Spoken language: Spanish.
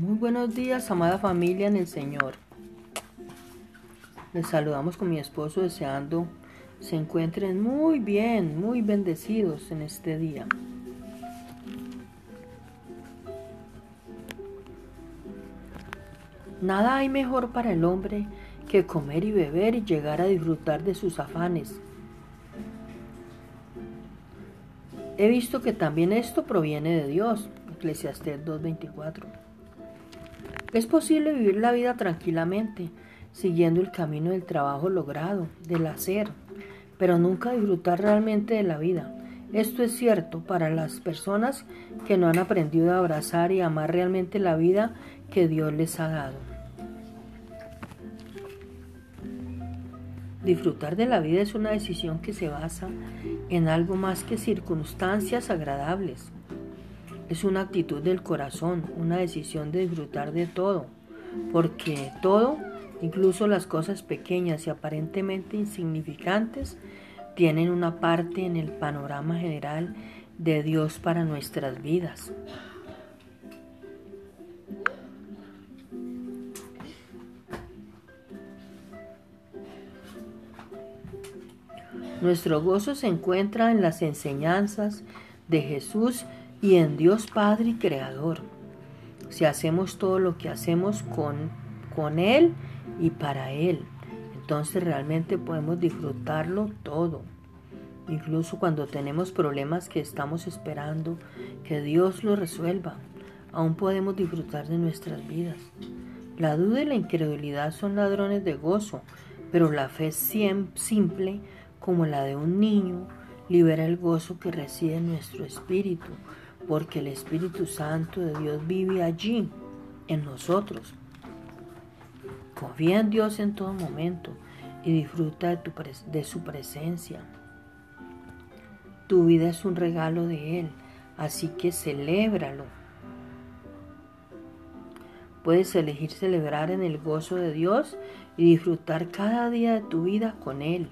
Muy buenos días, amada familia en el Señor. Les saludamos con mi esposo deseando se encuentren muy bien, muy bendecidos en este día. Nada hay mejor para el hombre que comer y beber y llegar a disfrutar de sus afanes. He visto que también esto proviene de Dios, Eclesiastés 2.24. Es posible vivir la vida tranquilamente, siguiendo el camino del trabajo logrado, del hacer, pero nunca disfrutar realmente de la vida. Esto es cierto para las personas que no han aprendido a abrazar y amar realmente la vida que Dios les ha dado. Disfrutar de la vida es una decisión que se basa en algo más que circunstancias agradables es una actitud del corazón, una decisión de disfrutar de todo, porque todo, incluso las cosas pequeñas y aparentemente insignificantes, tienen una parte en el panorama general de Dios para nuestras vidas. Nuestro gozo se encuentra en las enseñanzas de Jesús y en Dios Padre y Creador. Si hacemos todo lo que hacemos con, con Él y para Él, entonces realmente podemos disfrutarlo todo. Incluso cuando tenemos problemas que estamos esperando que Dios lo resuelva, aún podemos disfrutar de nuestras vidas. La duda y la incredulidad son ladrones de gozo, pero la fe simple como la de un niño libera el gozo que reside en nuestro espíritu, porque el Espíritu Santo de Dios vive allí, en nosotros. Confía en Dios en todo momento y disfruta de, su presencia. Tu vida es un regalo de Él, así que celébralo. Puedes elegir celebrar en el gozo de Dios y disfrutar cada día de tu vida con Él.